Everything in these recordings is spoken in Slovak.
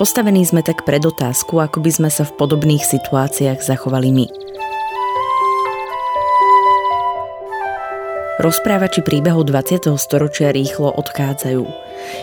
Postavení sme tak pred otázku, ako by sme sa v podobných situáciách zachovali my. Rozprávači príbehov 20. storočia rýchlo odchádzajú.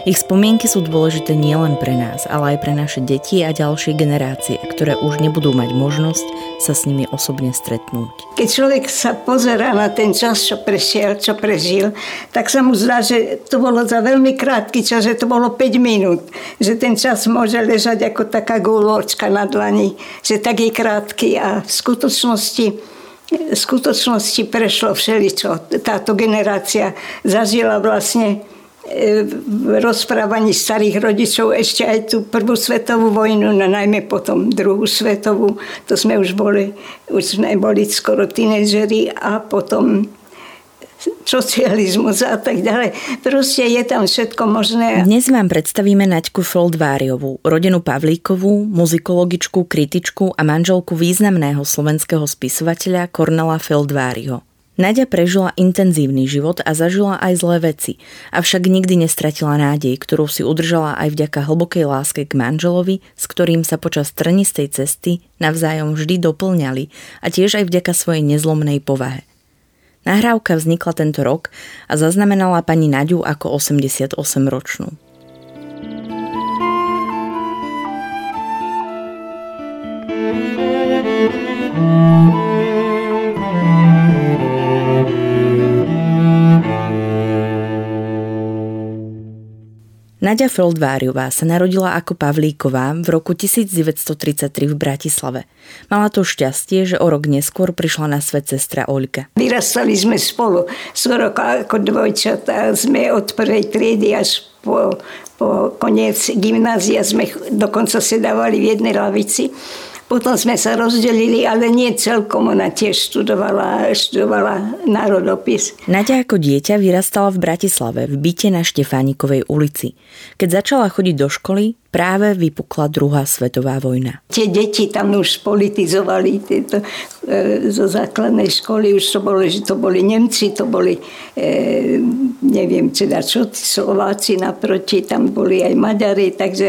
Ich spomienky sú dôležité nielen pre nás, ale aj pre naše deti a ďalšie generácie, ktoré už nebudú mať možnosť sa s nimi osobne stretnúť. Keď človek sa pozerá na ten čas, čo prešiel, čo prežil, tak sa mu zdá, že to bolo za veľmi krátky čas, že to bolo 5 minút. Že ten čas môže ležať ako taká gúločka na dlani, že tak je krátky a v skutočnosti v skutočnosti prešlo všeličo. Táto generácia zažila vlastne e, v rozprávaní starých rodičov ešte aj tú prvú svetovú vojnu, no najmä potom druhú svetovú. To sme už boli, už sme boli skoro tínežeri a potom socializmus a tak ďalej. Proste je tam všetko možné. Dnes vám predstavíme Naďku Foldváriovú, rodinu Pavlíkovú, muzikologičku, kritičku a manželku významného slovenského spisovateľa Kornela Feldváriho. Nadia prežila intenzívny život a zažila aj zlé veci, avšak nikdy nestratila nádej, ktorú si udržala aj vďaka hlbokej láske k manželovi, s ktorým sa počas trnistej cesty navzájom vždy doplňali a tiež aj vďaka svojej nezlomnej povahe. Nahrávka vznikla tento rok a zaznamenala pani Naďu ako 88-ročnú. Nadia Feldváriová sa narodila ako Pavlíková v roku 1933 v Bratislave. Mala to šťastie, že o rok neskôr prišla na svet sestra Oľka. Vyrastali sme spolu, skoro ako dvojčatá. Sme od prvej triedy až po, po koniec gymnázia sme dokonca sedávali v jednej lavici. Potom sme sa rozdelili, ale nie celkom. Ona tiež študovala, študovala národopis. Nadia ako dieťa vyrastala v Bratislave, v byte na Štefánikovej ulici. Keď začala chodiť do školy, práve vypukla druhá svetová vojna. Tie deti tam už politizovali tieto, e, zo základnej školy, už to boli, že to boli Nemci, to boli, e, neviem teda čo, Slováci naproti, tam boli aj Maďari, takže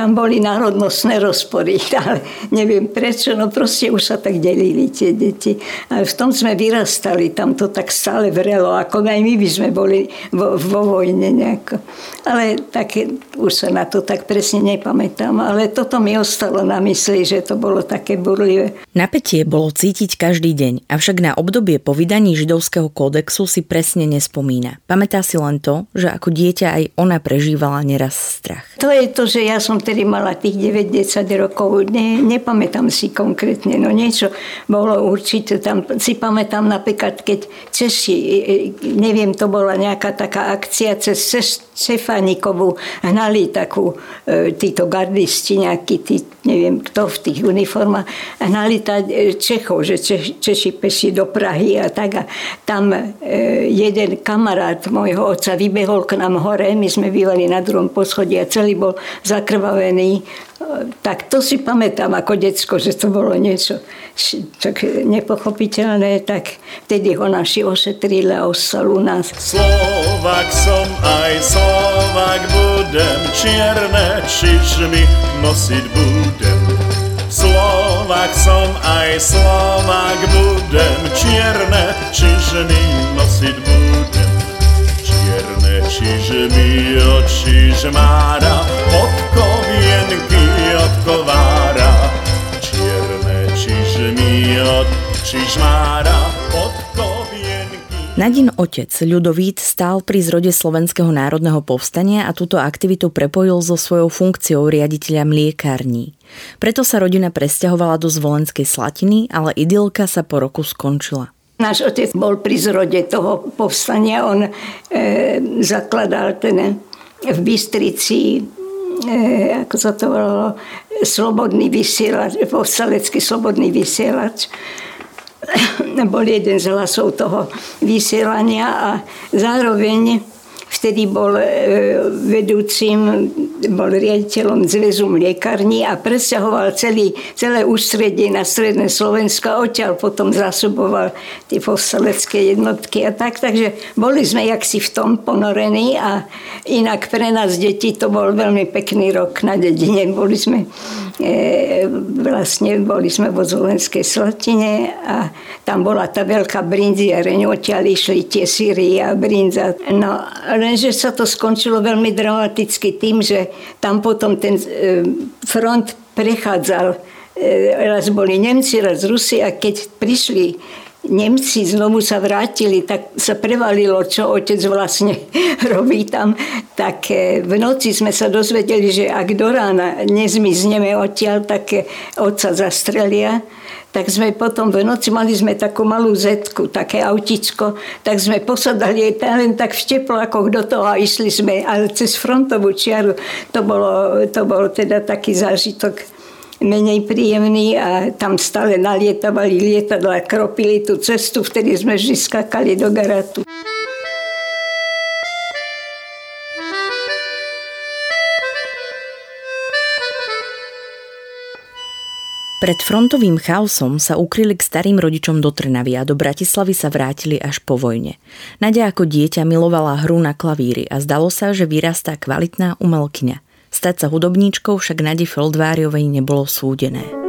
tam boli národnostné rozpory, ale neviem prečo, no proste už sa tak delili tie deti. Ale v tom sme vyrastali, tam to tak stále vrelo, ako aj my by sme boli vo, vo vojne nejako. Ale také, už sa na to tak presne nepamätám, ale toto mi ostalo na mysli, že to bolo také burlivé. Napätie bolo cítiť každý deň, avšak na obdobie po vydaní židovského kódexu si presne nespomína. Pamätá si len to, že ako dieťa aj ona prežívala neraz strach. To je to, že ja som vtedy mala tých 9-10 rokov, ne, nepamätám si konkrétne, no niečo bolo určite tam, si pamätám napríklad, keď Češi, e, e, neviem, to bola nejaká taká akcia cez Šefánikovu, hnali takú, e, títo gardisti, nejakí tí, neviem kto v tých uniformách, hnali tá Čechov, že Češi, Češi peši do Prahy a tak a tam jeden kamarát môjho otca vybehol k nám hore, my sme bývali na druhom poschodí a celý bol zakrvavený vybavený. Tak to si pamätám ako decko, že to bolo niečo tak nepochopiteľné, tak vtedy ho naši ošetrili a ostal u nás. Slovak som aj Slovak budem, čierne čičmy nosiť budem. Slovak som aj Slovak budem, čierne čižmy nosiť budem. Čierne čižmy od čižmára, od kovienky od kovára. Čierne čižmy od čižmára, od kovienky. Nadin otec Ľudovít stál pri zrode Slovenského národného povstania a túto aktivitu prepojil so svojou funkciou riaditeľa mliekární. Preto sa rodina presťahovala do Zvolenskej Slatiny, ale idylka sa po roku skončila. Náš otec bol pri zrode toho povstania, on e, zakladal ten v Bystrici e, ako sa to volalo, slobodný vysielač, povstalecký slobodný vysielač. Bol jeden z hlasov toho vysielania a zároveň vtedy bol e, vedúcim, bol riaditeľom Zväzu mliekarní a presťahoval celý, celé ústredie na stredné Slovensko a odtiaľ potom zásoboval tie povstalecké jednotky a tak. Takže boli sme jaksi v tom ponorení a inak pre nás deti to bol veľmi pekný rok na dedine. Boli sme e, vlastne boli sme vo Zvolenskej Slotine a tam bola tá veľká brinziareň, odtiaľ išli tie síry a brinza. No, lenže sa to skončilo veľmi dramaticky tým, že tam potom ten e, front prechádzal. E, raz boli Nemci, raz Rusi a keď prišli Nemci znovu sa vrátili, tak sa prevalilo, čo otec vlastne robí tam. Tak e, v noci sme sa dozvedeli, že ak do rána nezmizneme odtiaľ, tak otca zastrelia tak sme potom v noci mali sme takú malú zetku, také autičko, tak sme posadali len tak v teplákoch do toho a išli sme, ale cez frontovú čiaru. To bolo, to bol teda taký zážitok menej príjemný a tam stále nalietavali lietadla, kropili tú cestu, vtedy sme vždy skakali do garatu. Pred frontovým chaosom sa ukryli k starým rodičom do Trnavy a do Bratislavy sa vrátili až po vojne. Nadia ako dieťa milovala hru na klavíry a zdalo sa, že vyrastá kvalitná umelkyňa. Stať sa hudobníčkou však Nadi Feldváriovej nebolo súdené.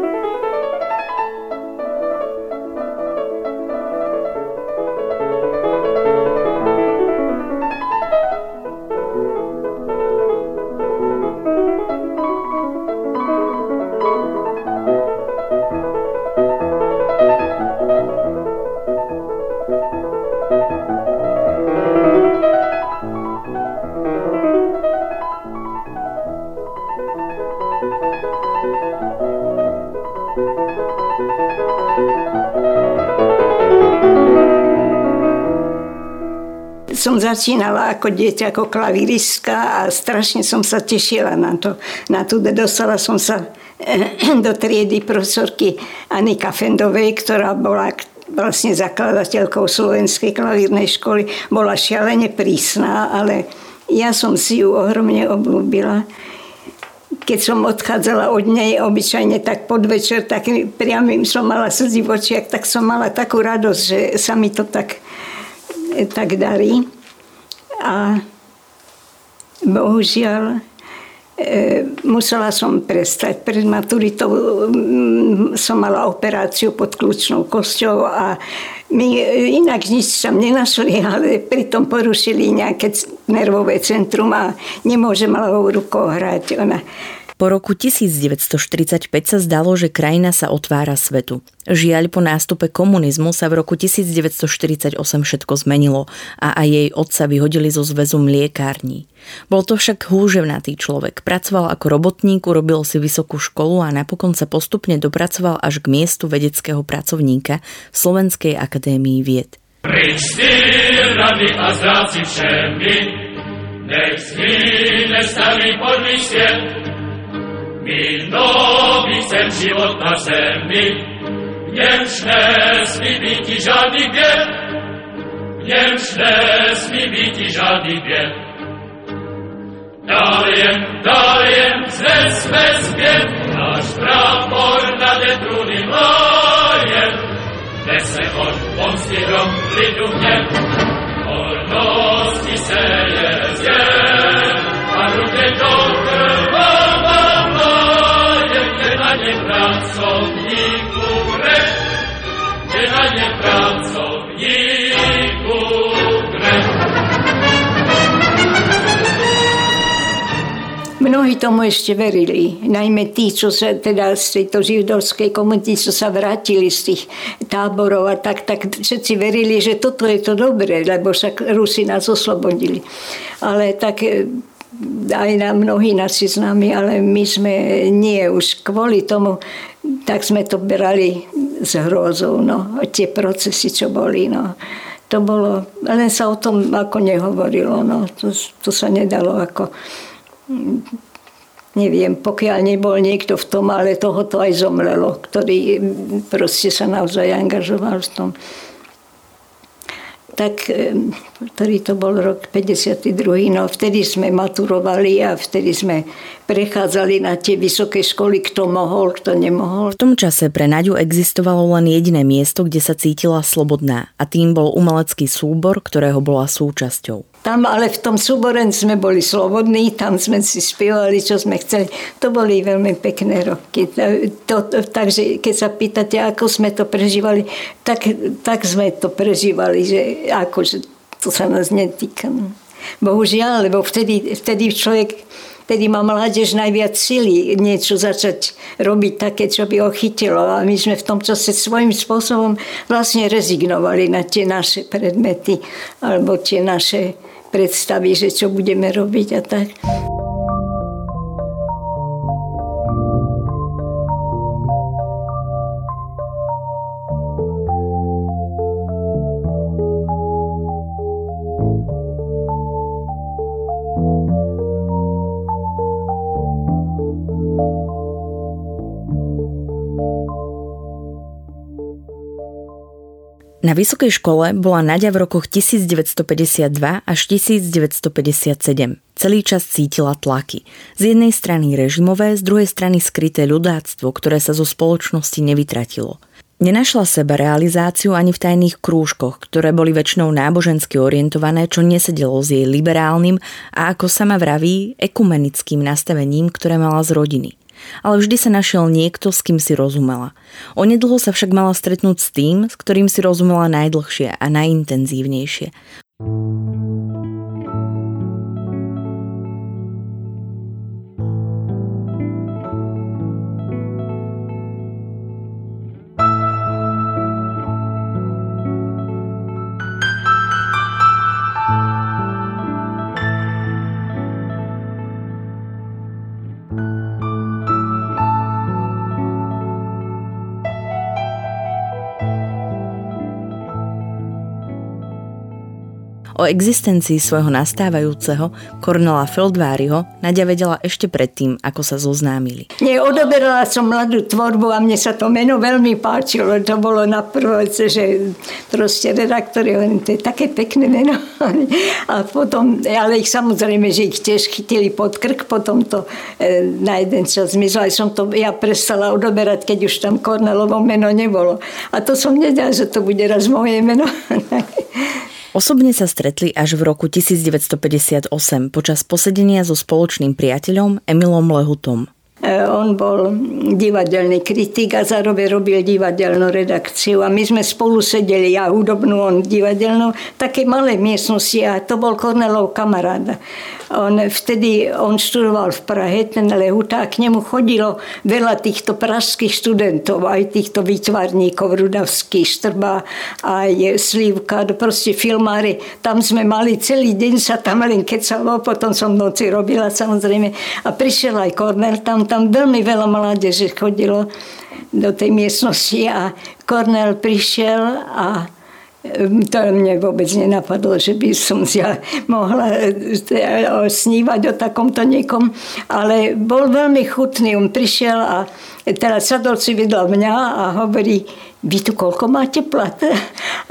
Začínala ako dieťa, ako klavíristka a strašne som sa tešila na to. Na to dostala som sa do triedy profesorky Anika Fendovej, ktorá bola vlastne zakladateľkou Slovenskej klavírnej školy. Bola šialene prísna, ale ja som si ju ohromne obľúbila keď som odchádzala od nej obyčajne tak podvečer, tak priamým som mala slzy v očiach, tak som mala takú radosť, že sa mi to tak tak darí. A bohužiaľ e, musela som prestať. Pred maturitou mm, som mala operáciu pod kľúčnou kosťou a my inak nič tam nenašli, ale pritom porušili nejaké nervové centrum a nemôžem ľavou rukou hrať. Ona po roku 1945 sa zdalo, že krajina sa otvára svetu. Žiaľ, po nástupe komunizmu sa v roku 1948 všetko zmenilo a aj jej otca vyhodili zo zväzu mliekární. Bol to však húževnatý človek. Pracoval ako robotník, urobil si vysokú školu a napokon sa postupne dopracoval až k miestu vedeckého pracovníka v Slovenskej akadémii vied. nech starý podlý sviet, noví chcem život na zemi, v němž nesmí být žádný běd, v němž nesmí být žádný běd. Dál jen, dál jen, znesme zpět, náš prápor nad trůny mlájem, nese od pomsty hrom lidu hodnosti se je zjem, a ruke do krva Dzielanie pracowników grech, dzielanie pracowników grech. Mnohí tomu ešte verili, najmä tí, čo sa teda z tejto židovskej komunity, čo sa vrátili z tých táborov a tak, tak všetci verili, že toto je to dobré, lebo však Rusi nás oslobodili. Ale tak aj na mnohí naši známi, ale my sme nie už kvôli tomu, tak sme to brali s hrozou, no, tie procesy, čo boli, no. To bolo, len sa o tom ako nehovorilo, no, to, to sa nedalo ako neviem, pokiaľ nebol niekto v tom, ale toho to aj zomrelo, ktorý proste sa naozaj angažoval v tom tak ktorý to bol rok 52. No vtedy sme maturovali a vtedy sme prechádzali na tie vysoké školy, kto mohol, kto nemohol. V tom čase pre Naďu existovalo len jediné miesto, kde sa cítila slobodná a tým bol umelecký súbor, ktorého bola súčasťou. Tam ale v tom súbore sme boli slobodní, tam sme si spievali, čo sme chceli. To boli veľmi pekné roky. To, to, takže keď sa pýtate, ako sme to prežívali, tak, tak sme to prežívali, že akože to sa nás netýka. No. Bohužiaľ, lebo vtedy, vtedy človek vtedy má mládež najviac sily niečo začať robiť také, čo by ho chytilo. A my sme v tom čase svojím spôsobom vlastne rezignovali na tie naše predmety alebo tie naše predstavy, že čo budeme robiť a tak. Na vysokej škole bola Nadia v rokoch 1952 až 1957. Celý čas cítila tlaky. Z jednej strany režimové, z druhej strany skryté ľudáctvo, ktoré sa zo spoločnosti nevytratilo. Nenašla seba realizáciu ani v tajných krúžkoch, ktoré boli väčšinou nábožensky orientované, čo nesedelo s jej liberálnym a ako sama vraví, ekumenickým nastavením, ktoré mala z rodiny ale vždy sa našiel niekto, s kým si rozumela. Onedlho sa však mala stretnúť s tým, s ktorým si rozumela najdlhšie a najintenzívnejšie. O existencii svojho nastávajúceho Cornela Feldváriho Nadia vedela ešte predtým, ako sa zoznámili. Nie, odoberala som mladú tvorbu a mne sa to meno veľmi páčilo. To bolo na prvé, že proste redaktor to je také pekné meno. A potom, ale ich samozrejme, že ich tiež chytili pod krk, potom to e, na jeden čas zmizlo. Aj som to ja prestala odoberať, keď už tam Kornelovo meno nebolo. A to som nedala, že to bude raz moje meno. Osobne sa stretli až v roku 1958 počas posedenia so spoločným priateľom Emilom Lehutom. E, on bol divadelný kritik a zároveň robil divadelnú redakciu. A my sme spolu sedeli, ja hudobnú, on divadelnú, také malé miestnosti a to bol Kornelov kamaráda. On vtedy, on študoval v Prahe, ten Lehuta, a k nemu chodilo veľa týchto pražských študentov, aj týchto výtvarníkov, Rudavský, Štrba, aj Slívka, proste filmári. Tam sme mali celý deň sa tam len kecalo, potom som noci robila samozrejme. A prišiel aj Kornel, tam, tam veľmi veľa mládeže chodilo do tej miestnosti a Kornel prišiel a to mne vôbec nenapadlo, že by som si mohla e, snívať o takomto niekom, ale bol veľmi chutný. On prišiel a teraz sadol si vedľa mňa a hovorí, vy tu koľko máte plat?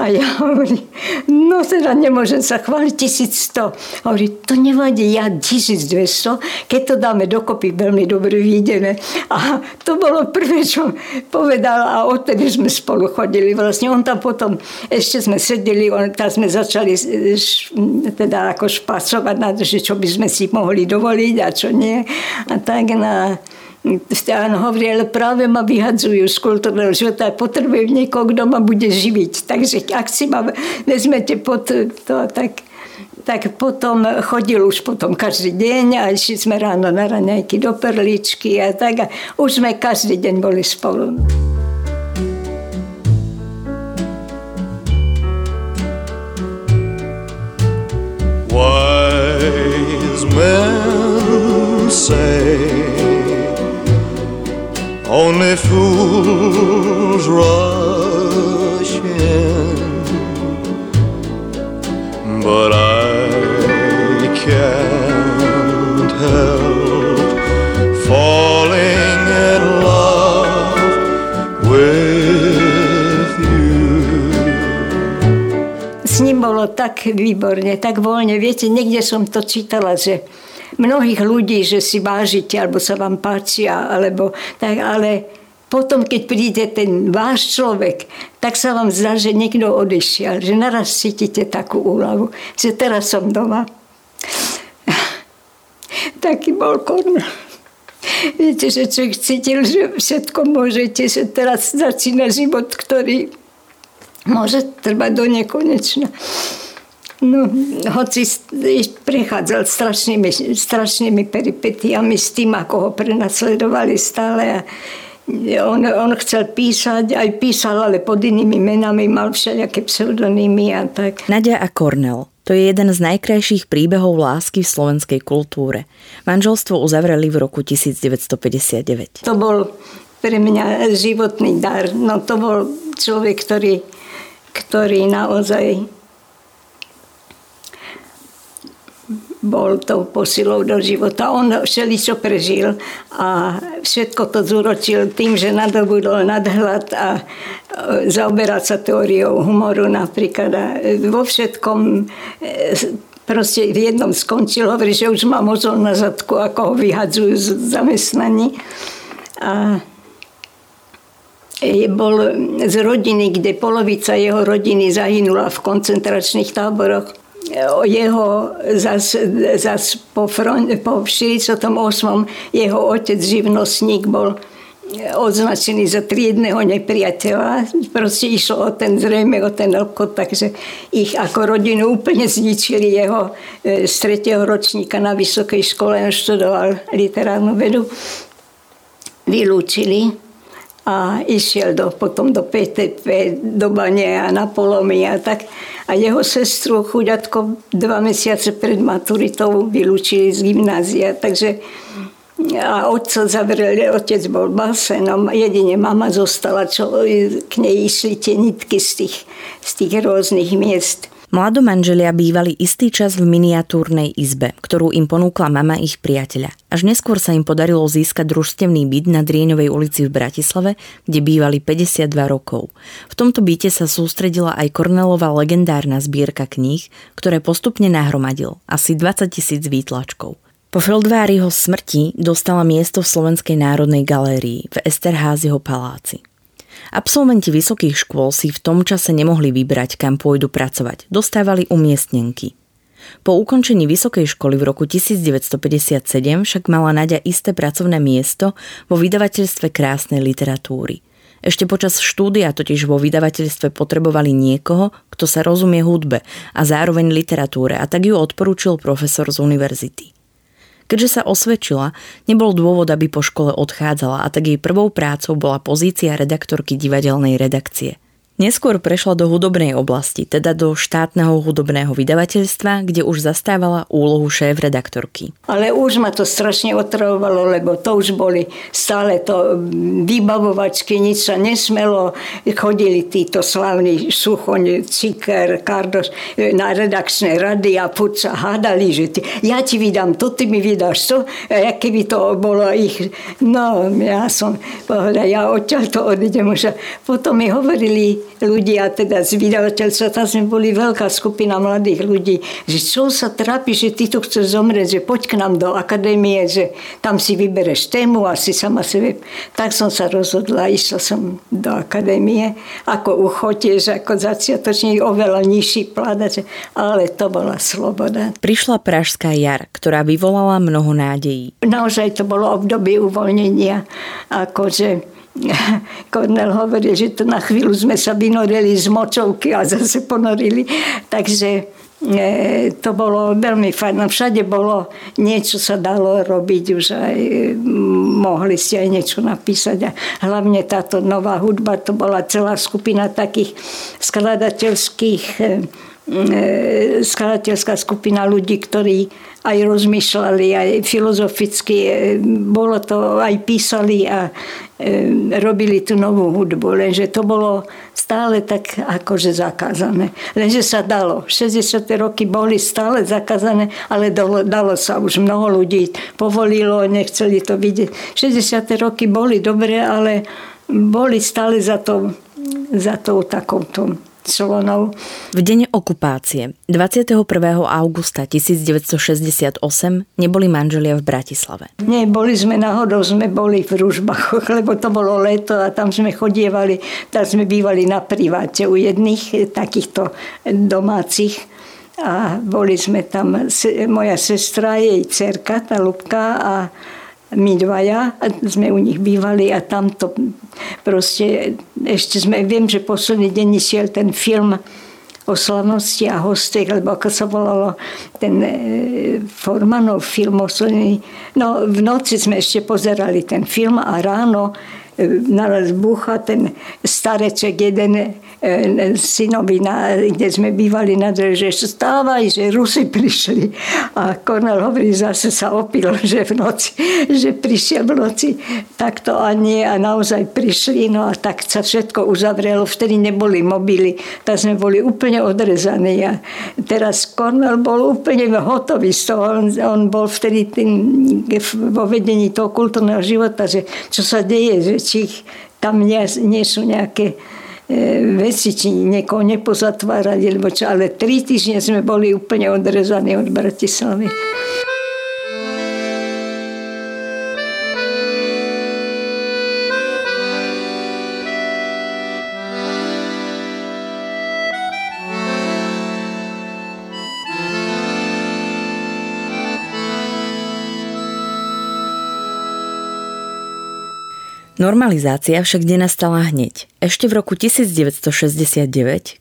A ja hovorím, no teda nemôžem sa chváliť, 1100. Hovorí, to nevadí, ja 1200, keď to dáme dokopy, veľmi dobre vyjdeme. A to bolo prvé, čo povedal a odtedy sme spolu chodili. Vlastne on tam potom, ešte sme sedeli, on, tam sme začali teda ako špacovať na to, že čo by sme si mohli dovoliť a čo nie. A tak na Áno, hovorí, ale práve ma vyhadzujú z kultúrneho života potrebujem niekoho, kto ma bude živiť. Takže ak si ma vezmete pod to, tak, tak potom chodil už potom každý deň a išli sme ráno na raňajky do perličky a tak. A už sme každý deň boli spolu. Wise men say Only fools rush in, but I can't help falling in love with you. S ním bolo tak výborne, tak voľne. Viete, niekde som to čítala, že mnohých ľudí, že si vážite, alebo sa vám páčia, alebo tak, ale potom, keď príde ten váš človek, tak sa vám zdá, že niekto odišiel, že naraz cítite takú úľavu, že teraz som doma. Taký bol korn. Viete, že človek cítil, že všetko môžete, že teraz začína život, ktorý môže trvať do nekonečna. No, hoci prechádzal strašnými, strašnými peripetiami s tým, ako ho prenasledovali stále a on, on chcel písať, aj písal, ale pod inými menami, mal všelijaké pseudonymy a tak. Nadia a Kornel. To je jeden z najkrajších príbehov lásky v slovenskej kultúre. Manželstvo uzavreli v roku 1959. To bol pre mňa životný dar. No to bol človek, ktorý, ktorý naozaj bol tou posilou do života. On všeličo prežil a všetko to zúročil tým, že nadobudol nadhľad a e, zaoberať sa teóriou humoru napríklad. A vo všetkom e, proste v jednom skončil, hovorí, že už má mozol na zadku, ako ho vyhadzujú z zamestnaní. A bol z rodiny, kde polovica jeho rodiny zahynula v koncentračných táboroch jeho zas, zas po, front, po 48. jeho otec živnostník bol označený za triedného nepriateľa. Proste išlo o ten, zrejme o ten obchod, takže ich ako rodinu úplne zničili jeho e, z tretieho ročníka na vysokej škole, on študoval literárnu vedu. Vylúčili a išiel do, potom do PTP, do Bane a na Polomy tak. A jeho sestru chuďatko dva mesiace pred maturitou vylúčili z gymnázia, takže a otca zavreli, otec bol basenom, jedine mama zostala, čo k nej išli tie nitky z tých, z tých rôznych miest. Mladomanželia bývali istý čas v miniatúrnej izbe, ktorú im ponúkla mama ich priateľa. Až neskôr sa im podarilo získať družstevný byt na Drieňovej ulici v Bratislave, kde bývali 52 rokov. V tomto byte sa sústredila aj Kornelová legendárna zbierka kníh, ktoré postupne nahromadil, asi 20 tisíc výtlačkov. Po Feldváriho smrti dostala miesto v Slovenskej národnej galérii v Esterházyho paláci. Absolventi vysokých škôl si v tom čase nemohli vybrať, kam pôjdu pracovať. Dostávali umiestnenky. Po ukončení vysokej školy v roku 1957 však mala Nadia isté pracovné miesto vo vydavateľstve krásnej literatúry. Ešte počas štúdia totiž vo vydavateľstve potrebovali niekoho, kto sa rozumie hudbe a zároveň literatúre a tak ju odporúčil profesor z univerzity. Keďže sa osvedčila, nebol dôvod, aby po škole odchádzala a tak jej prvou prácou bola pozícia redaktorky divadelnej redakcie – Neskôr prešla do hudobnej oblasti, teda do štátneho hudobného vydavateľstva, kde už zastávala úlohu šéf-redaktorky. Ale už ma to strašne otravovalo, lebo to už boli stále to vybavovačky, nič sa nesmelo. Chodili títo slavní Suchoň, Ciker, Kardoš na redakčné rady a furt sa hádali, že ty, ja ti vydám to, ty mi vydáš to. A keby to bolo ich... No, ja som povedala, ja odtiaľ to odídem už. Potom mi hovorili ľudia, teda z vydavateľstva, tam sme boli veľká skupina mladých ľudí, že čo sa trápi, že ty tu chceš zomrieť, že poď k nám do akadémie, že tam si vybereš tému a si sama sebe. Tak som sa rozhodla, išla som do akadémie, ako uchotieš, ako začiatočník, oveľa nižší pládač, ale to bola sloboda. Prišla Pražská jar, ktorá vyvolala mnoho nádejí. Naozaj to bolo obdobie uvoľnenia, akože Kornel hovorí, že to na chvíľu sme sa vynorili z močovky a zase ponorili. Takže e, to bolo veľmi fajn. No všade bolo, niečo sa dalo robiť, už aj mohli ste aj niečo napísať. A hlavne táto nová hudba, to bola celá skupina takých skladateľských e, e, skladateľská skupina ľudí, ktorí aj rozmýšľali, aj filozoficky, bolo to, aj písali a robili tú novú hudbu, lenže to bolo stále tak akože zakázané. Lenže sa dalo. 60. roky boli stále zakázané, ale dalo, dalo sa už mnoho ľudí povolilo, nechceli to vidieť. 60. roky boli dobré, ale boli stále za to za tou takouto Slonov. V deň okupácie 21. augusta 1968 neboli manželia v Bratislave. Nie, boli sme náhodou, sme boli v Ružbachoch, lebo to bolo leto a tam sme chodievali, tam sme bývali na priváte u jedných takýchto domácich a boli sme tam, moja sestra, jej dcerka, tá Lubka a my dvaja sme u nich bývali a tamto proste ešte sme, viem, že posledný deň išiel ten film o slavnosti a hostech, lebo ako sa volalo ten e, Formanov film osledný. No v noci sme ešte pozerali ten film a ráno e, naraz búcha ten stareček jeden synovi, na, kde sme bývali na dve, že stávaj, že Rusy prišli. A Kornel hovorí, zase sa opil, že v noci, že prišiel v noci takto a nie a naozaj prišli. No a tak sa všetko uzavrelo. Vtedy neboli mobily, tak sme boli úplne odrezaní. A teraz Kornel bol úplne hotový z toho. On, on bol vtedy tým, vo vedení toho kultúrneho života, že čo sa deje, že či tam nie, nie sú nejaké E, veci, či niekoho nepozatvárali, lebo čo, ale tri týždne sme boli úplne odrezaní od Bratislavy. Normalizácia však nenastala hneď. Ešte v roku 1969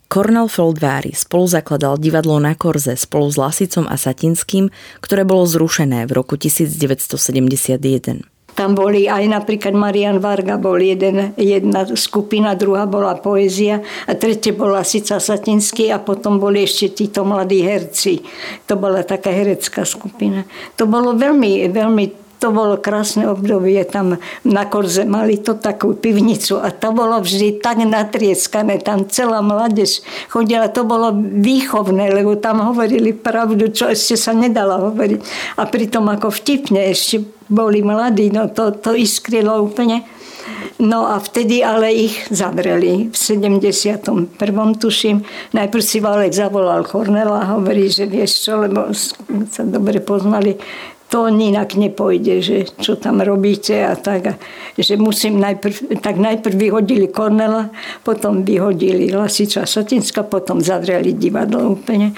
Cornel Feldvári spolu zakladal divadlo na Korze spolu s Lasicom a Satinským, ktoré bolo zrušené v roku 1971. Tam boli aj napríklad Marian Varga bol jeden, jedna skupina, druhá bola poézia a tretie bola Sica Satinský a potom boli ešte títo mladí herci. To bola taká herecká skupina. To bolo veľmi, veľmi to bolo krásne obdobie, tam na Korze mali to takú pivnicu a to bolo vždy tak natrieskané, tam celá mládež chodila, to bolo výchovné, lebo tam hovorili pravdu, čo ešte sa nedala hovoriť. A pritom ako vtipne ešte boli mladí, no to, to iskrilo úplne. No a vtedy ale ich zavreli v 71. tuším. Najprv si Valek zavolal Kornela a hovorí, že vieš čo, lebo sa dobre poznali, to inak nepojde, že čo tam robíte a tak. A že musím najprv, tak najprv vyhodili Kornela, potom vyhodili Lasiča Satinska, potom zavreli divadlo úplne.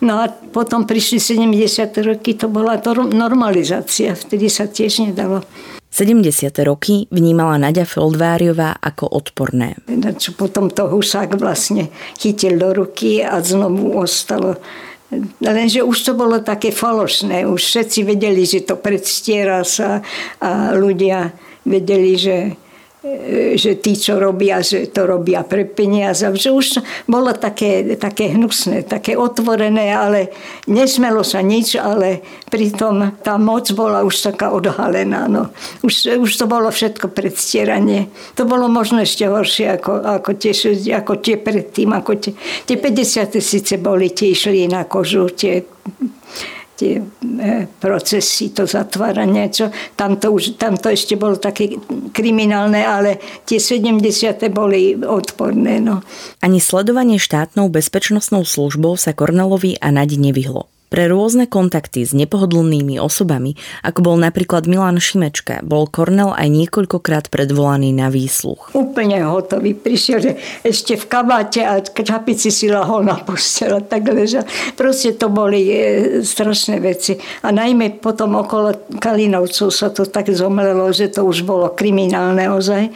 No a potom prišli 70. roky, to bola to normalizácia, vtedy sa tiež nedalo. 70. roky vnímala Nadia Feldváriová ako odporné. Čo potom to Husák vlastne chytil do ruky a znovu ostalo Lenže už to bolo také falošné. Už všetci vedeli, že to predstiera sa a ľudia vedeli, že že tí, čo robia, že to robia pre peniaze. Že už bolo také, také hnusné, také otvorené, ale nesmelo sa nič, ale pritom tá moc bola už taká odhalená. No. Už, už to bolo všetko predstieranie. To bolo možno ešte horšie ako, ako, tie, ako tie predtým. Ako tie, tie 50. síce boli, tie išli na kožu, tie tie e, procesy, to zatváranie, čo tam to, už, tam to ešte bolo také kriminálne, ale tie 70. boli odporné. No. Ani sledovanie štátnou bezpečnostnou službou sa Kornelovi a Nadi nevyhlo. Pre rôzne kontakty s nepohodlnými osobami, ako bol napríklad Milan Šimečka, bol Kornel aj niekoľkokrát predvolaný na výsluch. Úplne hotový. Prišiel, že ešte v kabáte a čapici si lahol na postel a tak ležal. Proste to boli e, strašné veci. A najmä potom okolo Kalinovcov sa to tak zomlelo, že to už bolo kriminálne ozaj.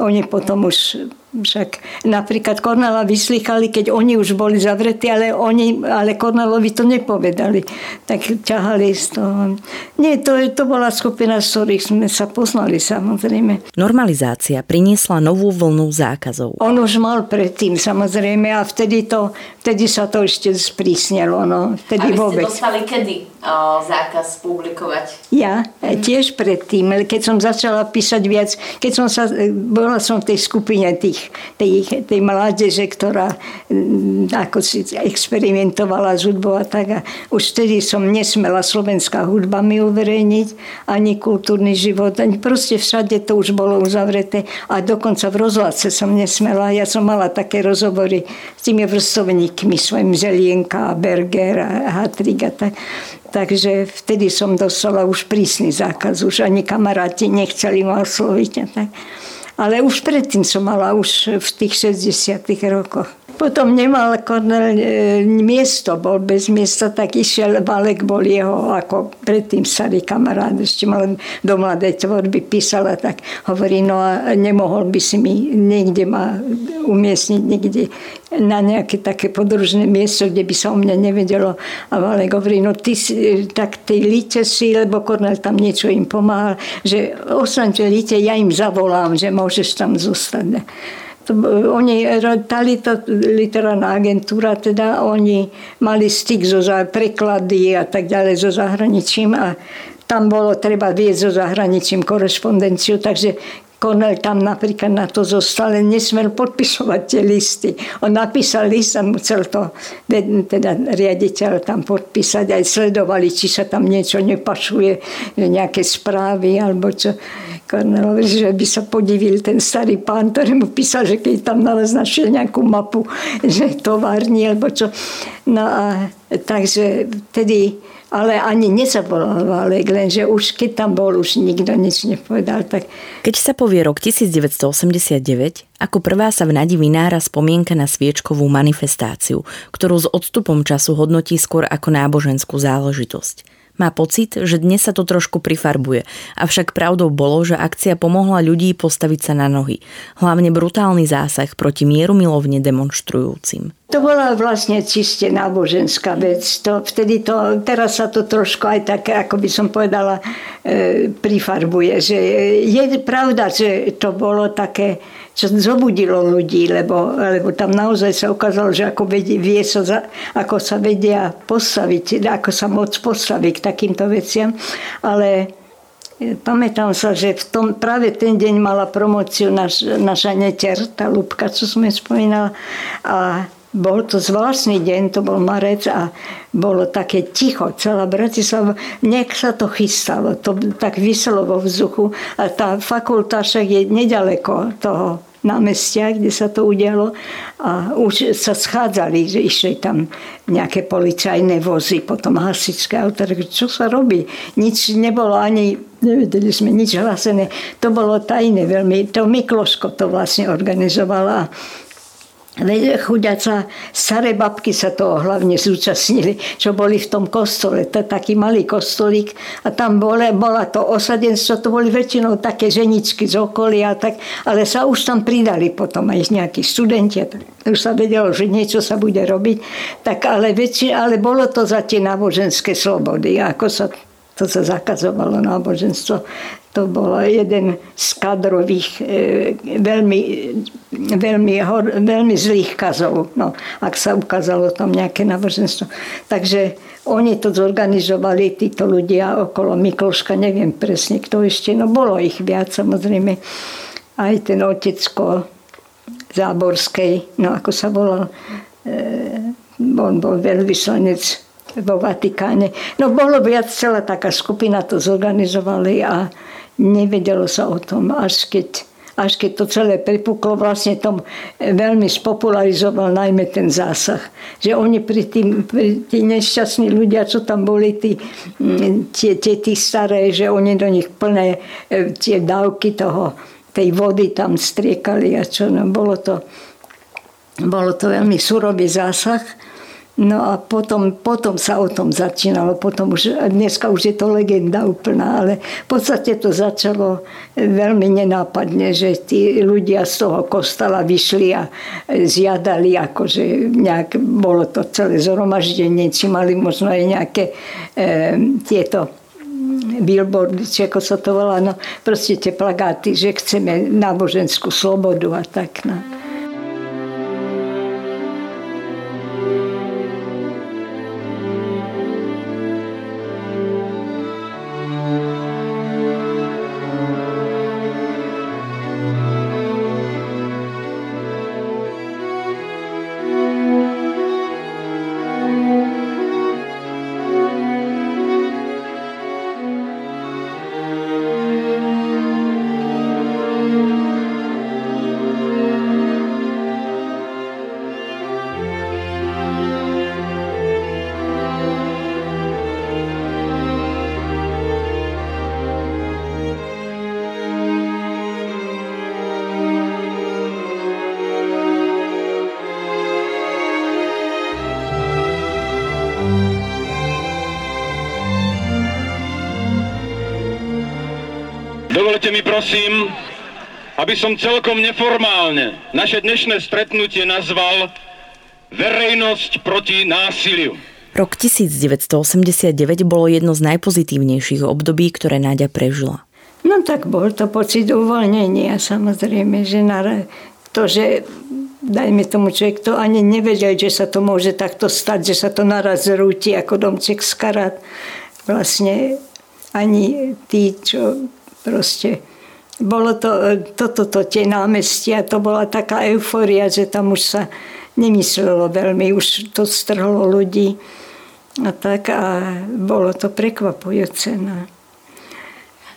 Oni potom už však napríklad Kornela vyslychali, keď oni už boli zavretí, ale, oni, ale Kornelovi to nepovedali. Tak ťahali z toho. Nie, to, to bola skupina, z ktorých sme sa poznali samozrejme. Normalizácia priniesla novú vlnu zákazov. On už mal predtým samozrejme a vtedy, to, vtedy sa to ešte sprísnelo. No. Vtedy a vy vôbec. ste dostali kedy o, zákaz publikovať? Ja, mm. tiež predtým, keď som začala písať viac, keď som sa, bol bola som v tej skupine tých, tej, tej mládeže, ktorá mm, ako si experimentovala s hudbou a tak. A už vtedy som nesmela slovenská hudba mi uverejniť, ani kultúrny život, ani proste všade to už bolo uzavreté. A dokonca v rozhlase som nesmela. Ja som mala také rozhovory s tými vrstovníkmi, svojim Zelienka, Berger a Hatrig a tak. Takže vtedy som dostala už prísny zákaz. Už ani kamaráti nechceli ma osloviť. Tak. Ale už predtým som mala už v tých 60 rokoch. Potom nemal Kornel e, miesto, bol bez miesta, tak išiel, Valek bol jeho, ako predtým starý kamarát, ešte mal do mladej tvorby, písala, tak hovorí, no a nemohol by si mi niekde ma umiestniť, niekde na nejaké také podružné miesto, kde by sa o mňa nevedelo. A Valek hovorí, no ty si, tak tej líte si, lebo Kornel tam niečo im pomáhal, že ostaňte líte, ja im zavolám, že môžeš tam zostať. To, oni, tá literárna agentúra, teda oni mali styk so preklady a tak ďalej so zahraničím a tam bolo treba viesť so zahraničím korespondenciu, takže Kornel tam napríklad na to zostal, nesmel podpisovať tie listy. On napísal list a musel to teda riaditeľ tam podpísať. Aj sledovali, či sa tam niečo nepašuje, nejaké správy alebo čo. Kornel, že by sa podivil ten starý pán, ktorý mu písal, že keď tam našiel nejakú mapu, že továrni alebo čo. No a takže vtedy ale ani nezavolal Válek, lenže už keď tam bol, už nikto nič nepovedal. Tak... Keď sa povie rok 1989, ako prvá sa v Nadi vynára spomienka na sviečkovú manifestáciu, ktorú s odstupom času hodnotí skôr ako náboženskú záležitosť. Má pocit, že dnes sa to trošku prifarbuje, avšak pravdou bolo, že akcia pomohla ľudí postaviť sa na nohy. Hlavne brutálny zásah proti mieru milovne demonstrujúcim. To bola vlastne čiste náboženská vec. To, vtedy to, teraz sa to trošku aj tak, ako by som povedala, e, prifarbuje. Že je pravda, že to bolo také čo zobudilo ľudí, lebo, lebo tam naozaj sa ukázalo, že ako, vedie, vie sa, ako sa vedia postaviť, ako sa moc postaviť k takýmto veciam. Ale e, pamätám sa, že v tom, práve ten deň mala promociu naš, naša neter, tá Lubka, čo sme spomínali. A bol to zvláštny deň, to bol marec a bolo také ticho, celá Bratislava, nech sa to chystalo, to tak vyselo vo vzduchu a tá fakulta však je nedaleko toho námestia, kde sa to udialo. A už sa schádzali, že išli tam nejaké policajné vozy, potom hasičské auto, čo sa robí? Nič nebolo ani, nevedeli sme nič hlasené, to bolo tajné veľmi, to Mikloško to vlastne organizovala chuďaca staré babky sa toho hlavne zúčastnili, čo boli v tom kostole. To je taký malý kostolík a tam bole, bola to osadenstvo, to boli väčšinou také ženičky z okolia, tak, ale sa už tam pridali potom aj nejakí študenti. Tak už sa vedelo, že niečo sa bude robiť. Tak ale, väčši, ale bolo to za tie náboženské slobody, ako sa to sa zakazovalo náboženstvo to bol jeden z kadrových e, veľmi, veľmi, hor, veľmi zlých kazov, no, ak sa ukázalo tam nejaké náboženstvo. Takže oni to zorganizovali, títo ľudia okolo Mikloška, neviem presne kto ešte, no bolo ich viac samozrejme. Aj ten otecko Záborskej, no ako sa volal, e, on bol veľvyslanec vo Vatikáne. No bolo viac, celá taká skupina to zorganizovali a nevedelo sa o tom, až keď, až keď to celé prepuklo, vlastne tom veľmi spopularizoval najmä ten zásah. Že oni pri tým, pri tí nešťastní ľudia, čo tam boli, tí, mm, tie tety staré, že oni do nich plné e, tie dávky toho, tej vody tam striekali a čo, no bolo to, bolo to veľmi surový zásah. No a potom, potom sa o tom začínalo, potom už, dneska už je to legenda úplná, ale v podstate to začalo veľmi nenápadne, že tí ľudia z toho kostala vyšli a zjadali, akože nejak, bolo to celé zhromaždenie, či mali možno aj nejaké e, tieto billboardy, či ako sa to volá, no proste tie plagáty, že chceme náboženskú slobodu a tak. No. Dovolte mi prosím, aby som celkom neformálne naše dnešné stretnutie nazval Verejnosť proti násiliu. Rok 1989 bolo jedno z najpozitívnejších období, ktoré Náďa prežila. No tak bol to pocit uvoľnenia, samozrejme, že na to, že dajme tomu človek to ani nevedel, že sa to môže takto stať, že sa to naraz zrúti ako domček z karát. Vlastne ani tí, čo proste bolo to, toto, to, tie námestia, to bola taká euforia, že tam už sa nemyslelo veľmi, už to strhlo ľudí. A tak a bolo to prekvapujúce. No.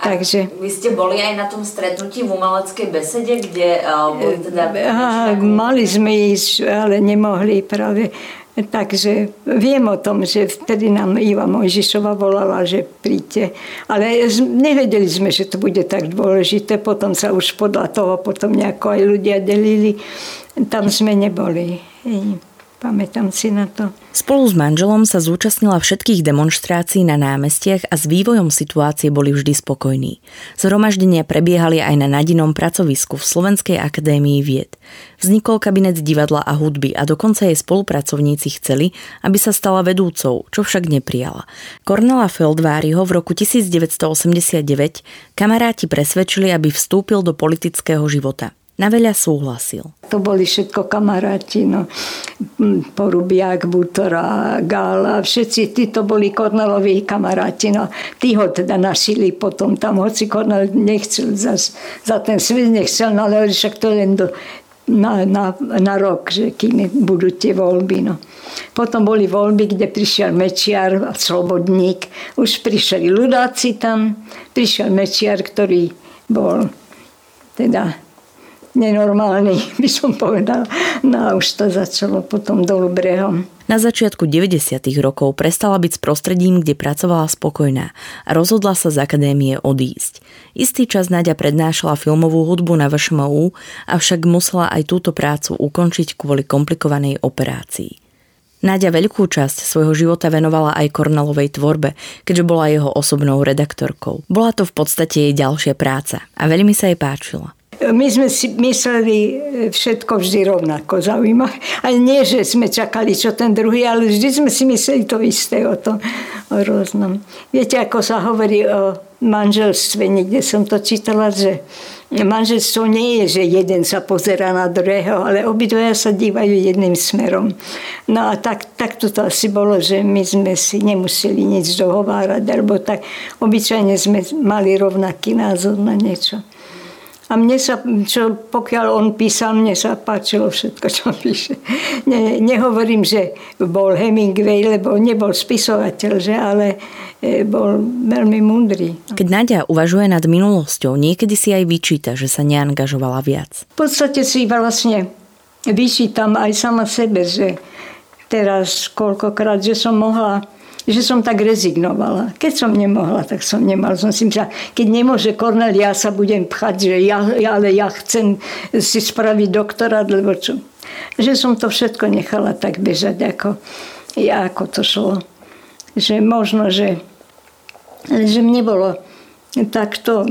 Takže... Vy ste boli aj na tom stretnutí v umeleckej besede, kde uh, boli teda... Aha, mali sme ísť, ale nemohli práve. Takže viem o tom, že vtedy nám Iva Mojžišova volala, že príďte. Ale nevedeli sme, že to bude tak dôležité. Potom sa už podľa toho potom nejako aj ľudia delili. Tam sme neboli. Pamätám si na to. Spolu s manželom sa zúčastnila všetkých demonstrácií na námestiach a s vývojom situácie boli vždy spokojní. Zhromaždenia prebiehali aj na nadinom pracovisku v Slovenskej akadémii vied. Vznikol kabinet divadla a hudby a dokonca jej spolupracovníci chceli, aby sa stala vedúcou, čo však neprijala. Kornela Feldváriho v roku 1989 kamaráti presvedčili, aby vstúpil do politického života. Na veľa súhlasil. To boli všetko kamaráti, no. Porubiak, Butora, Gála, všetci títo boli Kornelovi kamaráti. No. Tí ho teda našili potom tam, hoci Kornel nechcel za, za ten svet, nechcel, no ale však to len do, na, na, na rok, že kým budú tie voľby. No. Potom boli voľby, kde prišiel Mečiar a Slobodník. Už prišli ľudáci tam, prišiel Mečiar, ktorý bol teda nenormálny, by som povedal. No a už to začalo potom dolu brehom. Na začiatku 90. rokov prestala byť s prostredím, kde pracovala spokojná a rozhodla sa z akadémie odísť. Istý čas Nadia prednášala filmovú hudbu na VŠMU, avšak musela aj túto prácu ukončiť kvôli komplikovanej operácii. Náďa veľkú časť svojho života venovala aj Kornelovej tvorbe, keďže bola jeho osobnou redaktorkou. Bola to v podstate jej ďalšia práca a veľmi sa jej páčila. My sme si mysleli e, všetko vždy rovnako zaujímavé. A nie, že sme čakali, čo ten druhý, ale vždy sme si mysleli to isté o tom, o rôznom. Viete, ako sa hovorí o manželstve, niekde som to čítala, že manželstvo nie je, že jeden sa pozera na druhého, ale obidvaja sa dívajú jedným smerom. No a tak, tak to asi bolo, že my sme si nemuseli nič dohovárať, alebo tak obyčajne sme mali rovnaký názor na niečo. A mne sa, čo, pokiaľ on písal, mne sa páčilo všetko, čo píše. Ne, nehovorím, že bol Hemingway, lebo nebol spisovateľ, že, ale e, bol veľmi múdry. Keď Nadia uvažuje nad minulosťou, niekedy si aj vyčíta, že sa neangažovala viac. V podstate si vlastne vyčítam aj sama sebe, že teraz koľkokrát, že som mohla že som tak rezignovala. Keď som nemohla, tak som nemala. Som si myslela, keď nemôže Kornel, ja sa budem pchať, že ja, ale ja chcem si spraviť doktorát, lebo čo? Že som to všetko nechala tak bežať, ako, ja, ako to šlo. Že možno, že, že mne bolo takto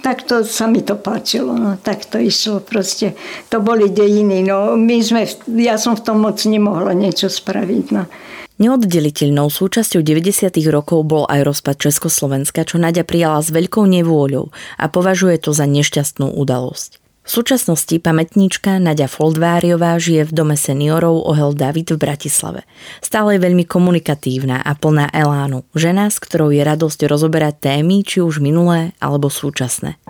takto sa mi to páčilo, no, tak to išlo proste. To boli dejiny, no, my sme, ja som v tom moc nemohla niečo spraviť, no. Neoddeliteľnou súčasťou 90. rokov bol aj rozpad Československa, čo Nadia prijala s veľkou nevôľou a považuje to za nešťastnú udalosť. V súčasnosti pamätníčka Nadia Foldváriová žije v dome seniorov Ohel David v Bratislave. Stále je veľmi komunikatívna a plná elánu. Žena, s ktorou je radosť rozoberať témy, či už minulé alebo súčasné.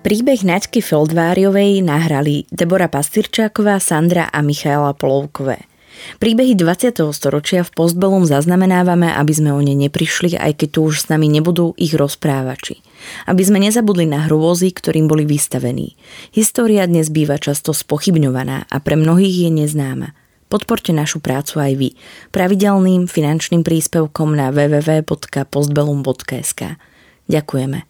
Príbeh Naďky Feldváriovej nahrali Debora Pastyrčáková, Sandra a Michaela Polovkové. Príbehy 20. storočia v postbelom zaznamenávame, aby sme o ne neprišli, aj keď tu už s nami nebudú ich rozprávači. Aby sme nezabudli na hrôzy, ktorým boli vystavení. História dnes býva často spochybňovaná a pre mnohých je neznáma. Podporte našu prácu aj vy pravidelným finančným príspevkom na www.postbellum.sk. Ďakujeme.